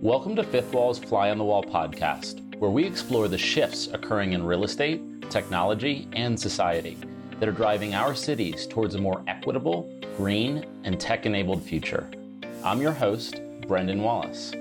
Welcome to Fifth Wall's Fly on the Wall podcast, where we explore the shifts occurring in real estate, technology, and society that are driving our cities towards a more equitable, green, and tech enabled future. I'm your host, Brendan Wallace.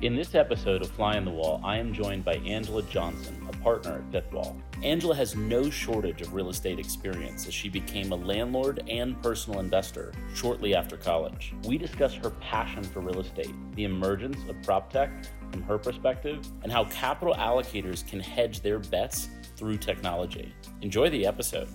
In this episode of Fly on the Wall, I am joined by Angela Johnson, a partner at Fifth Wall. Angela has no shortage of real estate experience as she became a landlord and personal investor shortly after college. We discuss her passion for real estate, the emergence of prop tech from her perspective, and how capital allocators can hedge their bets through technology. Enjoy the episode.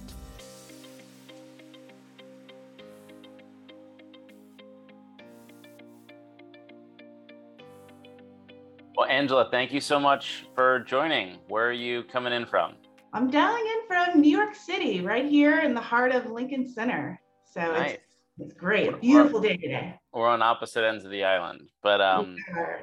Well, Angela, thank you so much for joining. Where are you coming in from? I'm dialing in from New York City, right here in the heart of Lincoln Center. So nice. it's, it's great. Beautiful day today. We're on opposite ends of the island, but um,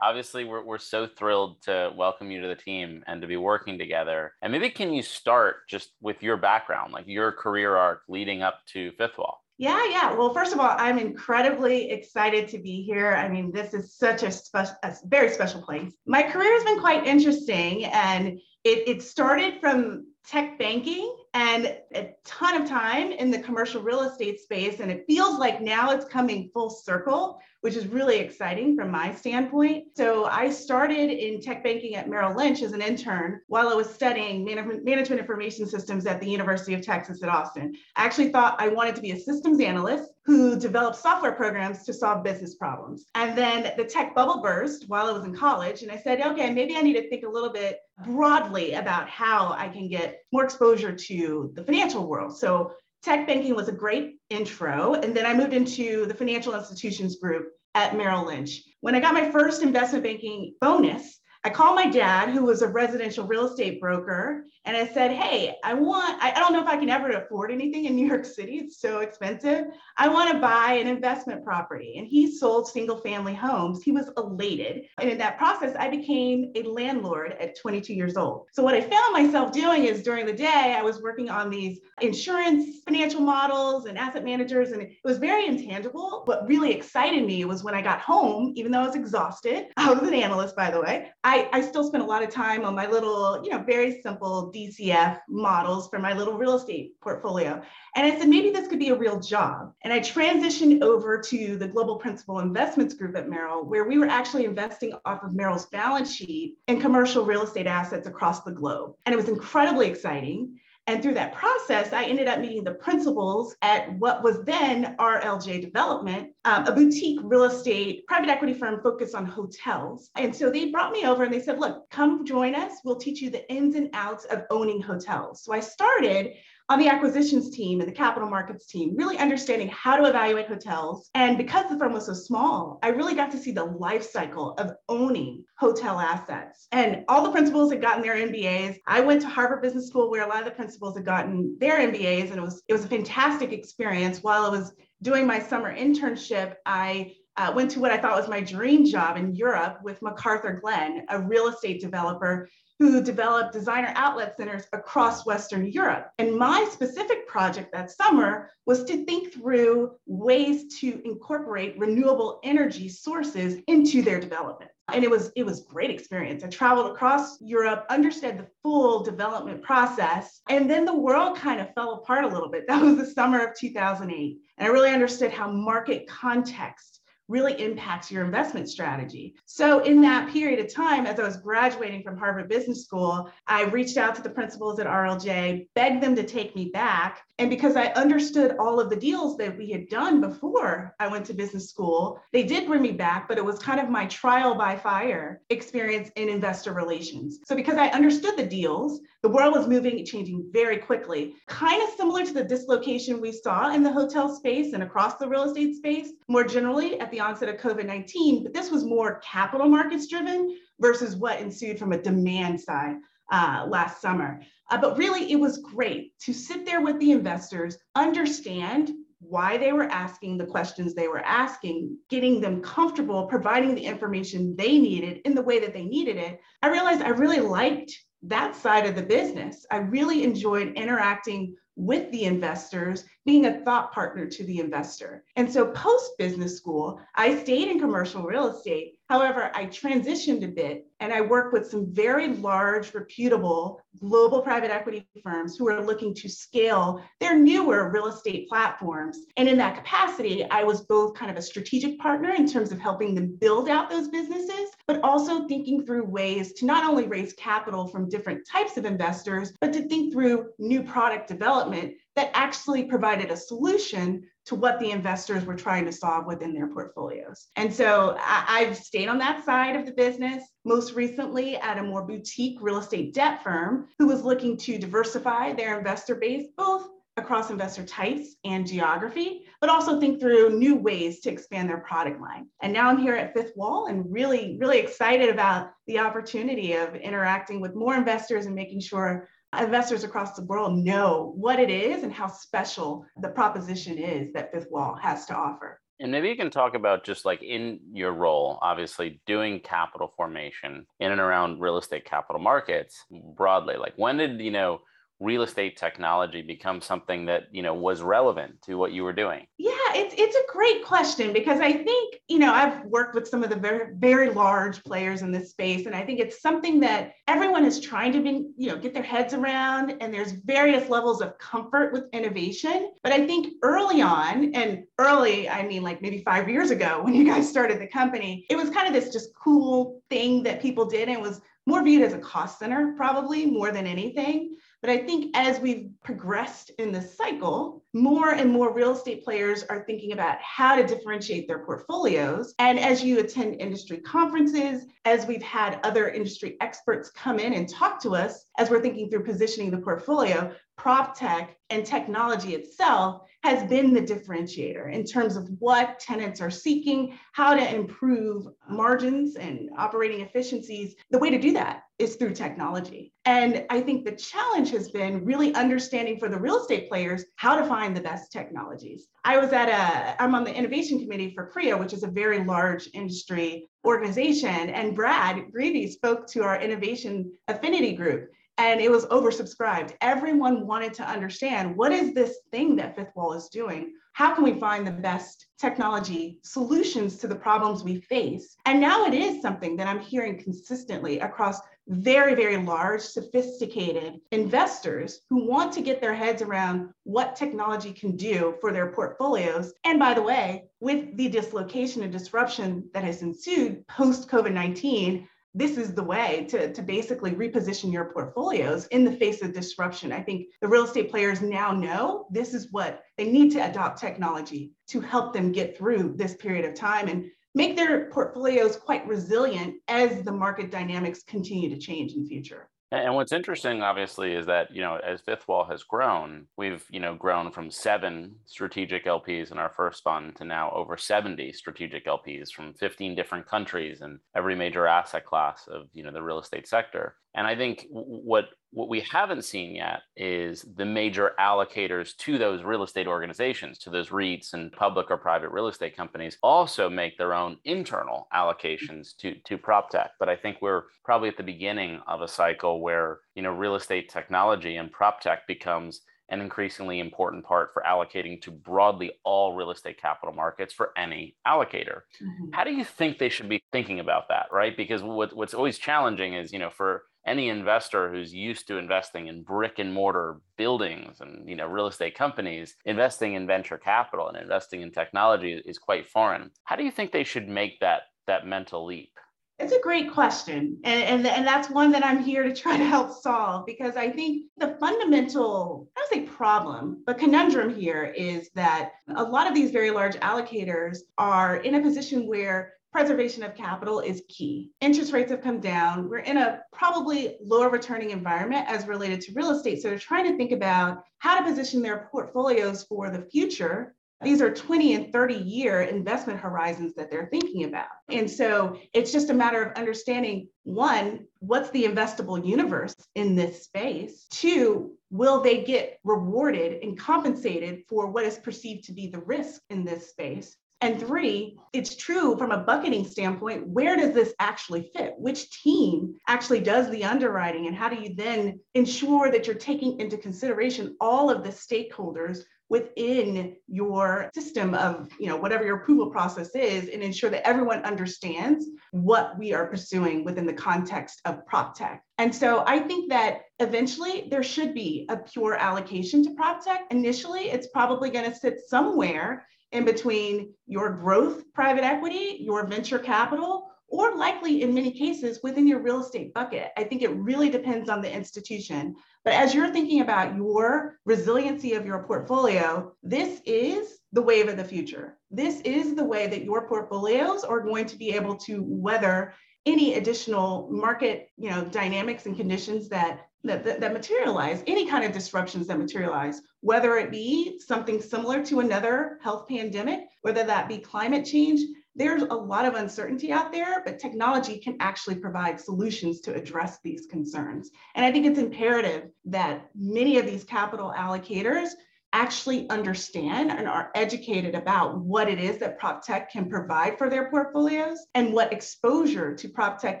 obviously we're, we're so thrilled to welcome you to the team and to be working together. And maybe can you start just with your background, like your career arc leading up to Fifth Wall? Yeah, yeah. Well, first of all, I'm incredibly excited to be here. I mean, this is such a, spe- a very special place. My career has been quite interesting, and it, it started from tech banking and a ton of time in the commercial real estate space. And it feels like now it's coming full circle, which is really exciting from my standpoint. So I started in tech banking at Merrill Lynch as an intern while I was studying management, information systems at the University of Texas at Austin. I actually thought I wanted to be a systems analyst who developed software programs to solve business problems. And then the tech bubble burst while I was in college. And I said, okay, maybe I need to think a little bit broadly about how I can get more exposure to the financial world. So tech banking was a great intro. And then I moved into the financial institutions group at Merrill Lynch. When I got my first investment banking bonus, I called my dad, who was a residential real estate broker, and I said, Hey, I want, I, I, don't know if I can ever afford anything in New York City. It's so expensive. I want to buy an investment property. And he sold single family homes. He was elated. And in that process, I became a landlord at 22 years old. So what I found myself doing is during the day, I was working on these insurance financial models and asset managers, and it was very intangible. What really excited me was when I got home, even though I was exhausted, I was an analyst, by the way. I, I still spend a lot of time on my little, you know, very simple DCF models for my little real estate portfolio. And I said, maybe this could be a real job. And I transitioned over to the Global Principal Investments Group at Merrill, where we were actually investing off of Merrill's balance sheet in commercial real estate assets across the globe. And it was incredibly exciting. And through that process, I ended up meeting the principals at what was then RLJ Development, um, a boutique real estate private equity firm focused on hotels. And so they brought me over and they said, look, come join us. We'll teach you the ins and outs of owning hotels. So I started on the acquisitions team and the capital markets team, really understanding how to evaluate hotels. And because the firm was so small, I really got to see the life cycle of owning hotel assets. And all the principals had gotten their MBAs. I went to Harvard Business School where a lot of the principals had gotten their MBAs, and it was it was a fantastic experience. While I was doing my summer internship, I uh, went to what I thought was my dream job in Europe with McArthurGlen, a real estate developer who developed designer outlet centers across Western Europe. And my specific project that summer was to think through ways to incorporate renewable energy sources into their development. And it was it was great experience. I traveled across Europe, understood the full development process, and then the world kind of fell apart a little bit. That was the summer of 2008. And I really understood how market context really impacts your investment strategy. So, in that period of time, as I was graduating from Harvard Business School, I reached out to the principals at RLJ, begged them to take me back. And because I understood all of the deals that we had done before I went to business school, they did bring me back, but it was kind of my trial by fire experience in investor relations. So, because I understood the deals, the world was moving and changing very quickly, kind of similar to the dislocation we saw in the hotel space and across the real estate space more generally at the onset of COVID 19, but this was more capital markets driven versus what ensued from a demand side. uh, last summer. Uh, but really, it was great to sit there with the investors, understand why they were asking the questions they were asking, getting them comfortable, providing the information they needed in the way that they needed it. I realized I really liked that side of the business. I really enjoyed interacting with the investors, being a thought partner to the investor. And so post business school, I stayed in commercial real estate. However, I transitioned a bit and I worked with some very large, reputable global private equity firms who are looking to scale their newer real estate platforms. And in that capacity, I was both kind of a strategic partner in terms of helping them build out those businesses, but also thinking through ways to not only raise capital from different types of investors, but to think through new product development that actually provided a solution to what the investors were trying to solve within their portfolios. And so I, have stayed on that side of the business, most recently at a more boutique real estate debt firm who was looking to diversify their investor base, both across investor types and geography, but also think through new ways to expand their product line. And now I'm here at Fifth Wall and really, really excited about the opportunity of interacting with more investors and making sure investors across the world know what it is and how special the proposition is that Fifth Wall has to offer. And maybe you can talk about just like in your role, obviously doing capital formation in and around real estate capital markets broadly. Like when did, you know, real estate technology become something that you know was relevant to what you were doing? Yeah it's it's a great question because i think you know i've worked with some of the very very large players in this space and i think it's something that everyone is trying to be you know get their heads around and there's various levels of comfort with innovation. But i think early on and early i mean like maybe five years ago when you guys started the company it was kind of this just cool thing that people did and was more viewed as a cost center probably more than anything but I think as we've progressed in this cycle, more and more real estate players are thinking about how to differentiate their portfolios. And as you attend industry conferences, as we've had other industry experts come in and talk to us, as we're thinking through positioning the portfolio, prop tech and technology itself has been the differentiator in terms of what tenants are seeking, how to improve margins and operating efficiencies. The way to do that is through technology. And I think the challenge has been really understanding for the real estate players how to find the best technologies. I was at a, I'm on the innovation committee for CREA, which is a very large industry organization. And Brad Greiwe spoke to our innovation affinity group and it was oversubscribed. Everyone wanted to understand what is this thing that Fifth Wall is doing? How can we find the best technology solutions to the problems we face? And now it is something that I'm hearing consistently across very, very large, sophisticated investors who want to get their heads around what technology can do for their portfolios. And by the way, with the dislocation and disruption that has ensued post COVID 19, this is the way to, to basically reposition your portfolios in the face of disruption. I think the real estate players now know this is what they need to adopt technology to help them get through this period of time and make their portfolios quite resilient as the market dynamics continue to change in the future. And what's interesting, obviously, is that you know, as Fifth Wall has grown, we've you know grown from seven strategic LPs in our first fund to now over seventy strategic LPs from fifteen different countries and every major asset class of you know the real estate sector. And I think what what we haven't seen yet is the major allocators to those real estate organizations, to those REITs and public or private real estate companies, also make their own internal allocations to to prop tech. But I think we're probably at the beginning of a cycle where you know real estate technology and prop tech becomes an increasingly important part for allocating to broadly all real estate capital markets for any allocator. Mm-hmm. How do you think they should be thinking about that, right? Because what, what's always challenging is, you know, for any investor who's used to investing in brick and mortar buildings and you know real estate companies investing in venture capital and investing in technology is quite foreign how do you think they should make that that mental leap it's a great question. And, and, and that's one that I'm here to try to help solve because I think the fundamental, I don't say problem, but conundrum here is that a lot of these very large allocators are in a position where preservation of capital is key. Interest rates have come down. We're in a probably lower returning environment as related to real estate. So they're trying to think about how to position their portfolios for the future These are 20 and 30 year investment horizons that they're thinking about. And so it's just a matter of understanding one, what's the investable universe in this space? Two, will they get rewarded and compensated for what is perceived to be the risk in this space? And three, it's true from a bucketing standpoint, where does this actually fit? Which team actually does the underwriting? And how do you then ensure that you're taking into consideration all of the stakeholders within your system of you know whatever your approval process is and ensure that everyone understands what we are pursuing within the context of prop tech and so i think that eventually there should be a pure allocation to prop tech initially it's probably going to sit somewhere in between your growth private equity, your venture capital, or likely in many cases within your real estate bucket. I think it really depends on the institution. But as you're thinking about your resiliency of your portfolio, this is the wave of the future. This is the way that your portfolios are going to be able to weather any additional market you know dynamics and conditions that that, that, that, materialize, any kind of disruptions that materialize, whether it be something similar to another health pandemic, whether that be climate change, there's a lot of uncertainty out there, but technology can actually provide solutions to address these concerns. And I think it's imperative that many of these capital allocators actually understand and are educated about what it is that prop tech can provide for their portfolios and what exposure to prop tech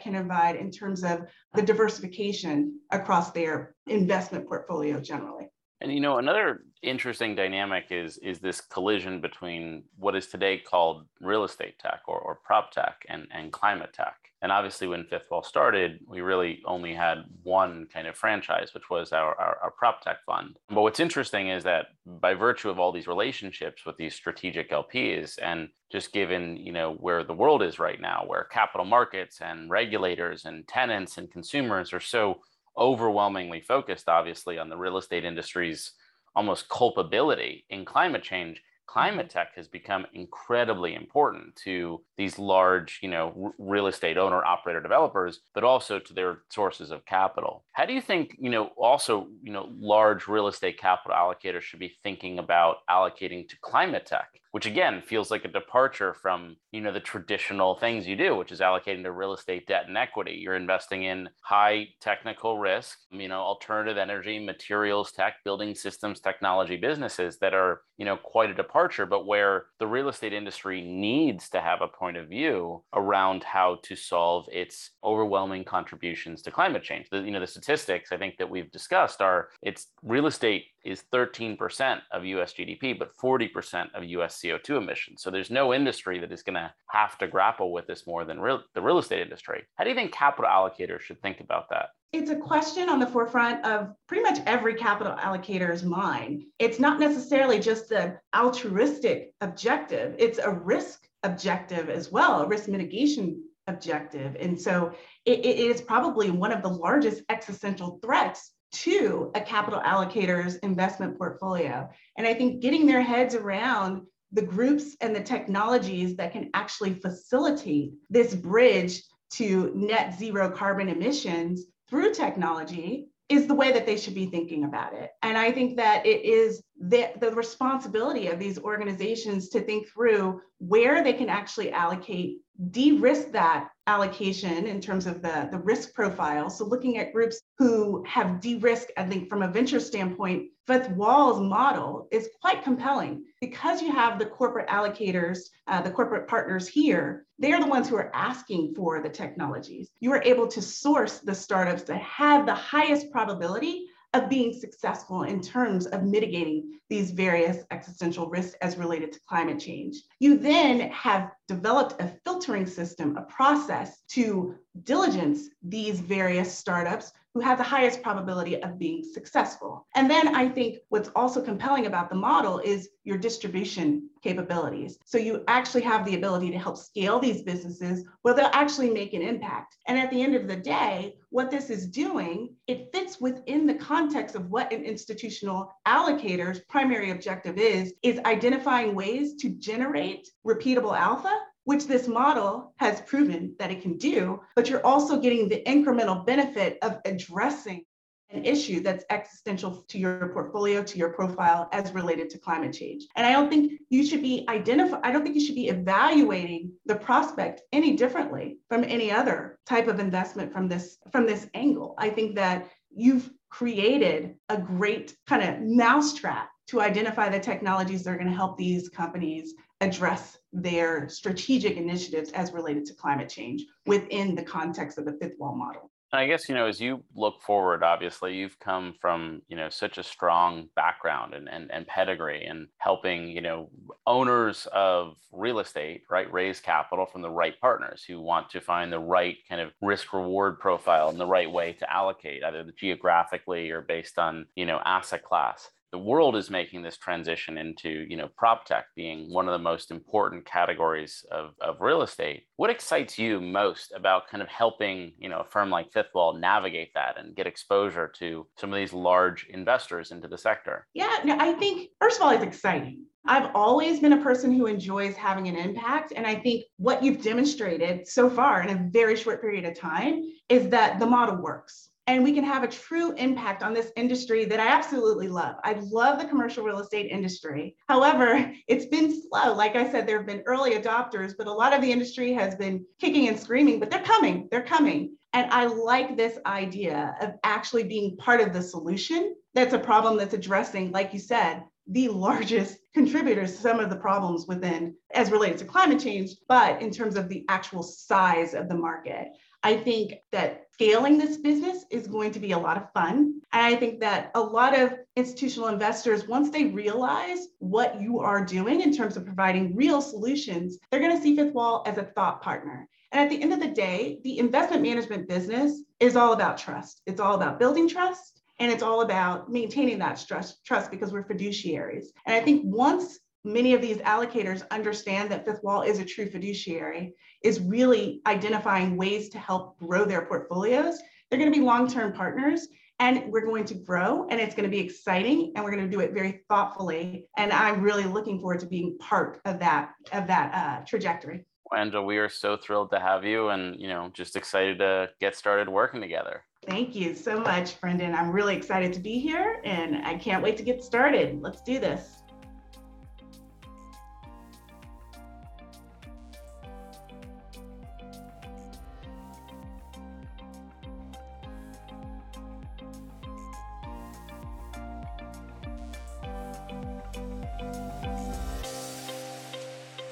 can provide in terms of the diversification across their investment portfolio generally. And you know, another interesting dynamic is is this collision between what is today called real estate tech or, or prop tech and, and climate tech. And obviously, when Fifth Wall started, we really only had one kind of franchise, which was our, our, our, prop tech fund. But what's interesting is that by virtue of all these relationships with these strategic LPs, and just given you know where the world is right now, where capital markets and regulators and tenants and consumers are so overwhelmingly focused, obviously, on the real estate industry's almost culpability in climate change climate tech has become incredibly important to these large you know r- real estate owner operator developers but also to their sources of capital. How do you think you know also you know large real estate capital allocators should be thinking about allocating to climate tech which again feels like a departure from you know the traditional things you do which is allocating to real estate debt and equity. You're investing in high technical risk you know alternative energy materials tech building systems technology businesses that are you know quite a departure but where the real estate industry needs to have a point of view around how to solve its overwhelming contributions to climate change. The, you know the statistics i think that we've discussed are it's real estate is 13% of US GDP, but 40% of US CO2 emissions. So there's no industry that is going to have to grapple with this more than real, the real estate industry. How do you think capital allocators should think about that? It's a question on the forefront of pretty much every capital allocator's mind. It's not necessarily just the altruistic objective, it's a risk objective as well, a risk mitigation objective. And so it, it is probably one of the largest existential threats to a capital allocator's investment portfolio. And I think getting their heads around the groups and the technologies that can actually facilitate this bridge to net zero carbon emissions through technology is the way that they should be thinking about it. And I think that it is the, the responsibility of these organizations to think through where they can actually allocate de-risk that allocation in terms of the, the risk profile. So looking at groups who have de-risked, I think from a venture standpoint, Fifth Wall's model is quite compelling because you have the corporate allocators, uh, the corporate partners here, they're the ones who are asking for the technologies. You are able to source the startups that have the highest probability of being successful in terms of mitigating these various existential risks as related to climate change. You then have developed a filtering system, a process to diligence these various startups who have the highest probability of being successful. And then I think what's also compelling about the model is your distribution capabilities. So you actually have the ability to help scale these businesses where they'll actually make an impact. And at the end of the day, what this is doing, it fits within the context of what an institutional allocator's primary objective is, is identifying ways to generate repeatable alpha which this model has proven that it can do, but you're also getting the incremental benefit of addressing an issue that's existential to your portfolio, to your profile as related to climate change. And I don't think you should be identify I don't think you should be evaluating the prospect any differently from any other type of investment from this from this angle. I think that you've created a great kind of mousetrap to identify the technologies that are going to help these companies address their strategic initiatives as related to climate change within the context of the fifth wall model. I guess, you know, as you look forward, obviously you've come from, you know, such a strong background and, and, and pedigree and helping, you know, owners of real estate, right, raise capital from the right partners who want to find the right kind of risk reward profile and the right way to allocate, either geographically or based on, you know, asset class the world is making this transition into you know prop tech being one of the most important categories of, of real estate. What excites you most about kind of helping you know a firm like fifth wall navigate that and get exposure to some of these large investors into the sector? Yeah no, i think first of all it's exciting. I've always been a person who enjoys having an impact. And I think what you've demonstrated so far in a very short period of time is that the model works and we can have a true impact on this industry that I absolutely love. I love the commercial real estate industry. However, it's been slow. Like I said, there have been early adopters, but a lot of the industry has been kicking and screaming, but they're coming, they're coming. And I like this idea of actually being part of the solution. That's a problem that's addressing, like you said, the largest contributors to some of the problems within as related to climate change, but in terms of the actual size of the market. I think that scaling this business is going to be a lot of fun. And I think that a lot of institutional investors, once they realize what you are doing in terms of providing real solutions, they're going to see Fifth Wall as a thought partner. And at the end of the day, the investment management business is all about trust. It's all about building trust and it's all about maintaining that trust, trust because we're fiduciaries. And I think once many of these allocators understand that Fifth Wall is a true fiduciary, is really identifying ways to help grow their portfolios. They're going to be long term partners and we're going to grow and it's going to be exciting and we're going to do it very thoughtfully. And I'm really looking forward to being part of that, of that uh, trajectory. Angela, we are so thrilled to have you and, you know, just excited to get started working together. Thank you so much, Brendan. I'm really excited to be here and I can't wait to get started. Let's do this.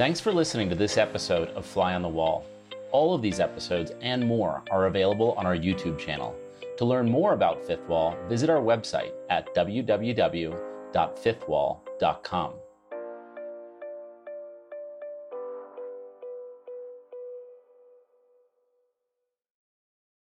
Thanks for listening to this episode of Fly on the Wall. All of these episodes and more are available on our YouTube channel. To learn more about Fifth Wall, visit our website at www.fifthwall.com.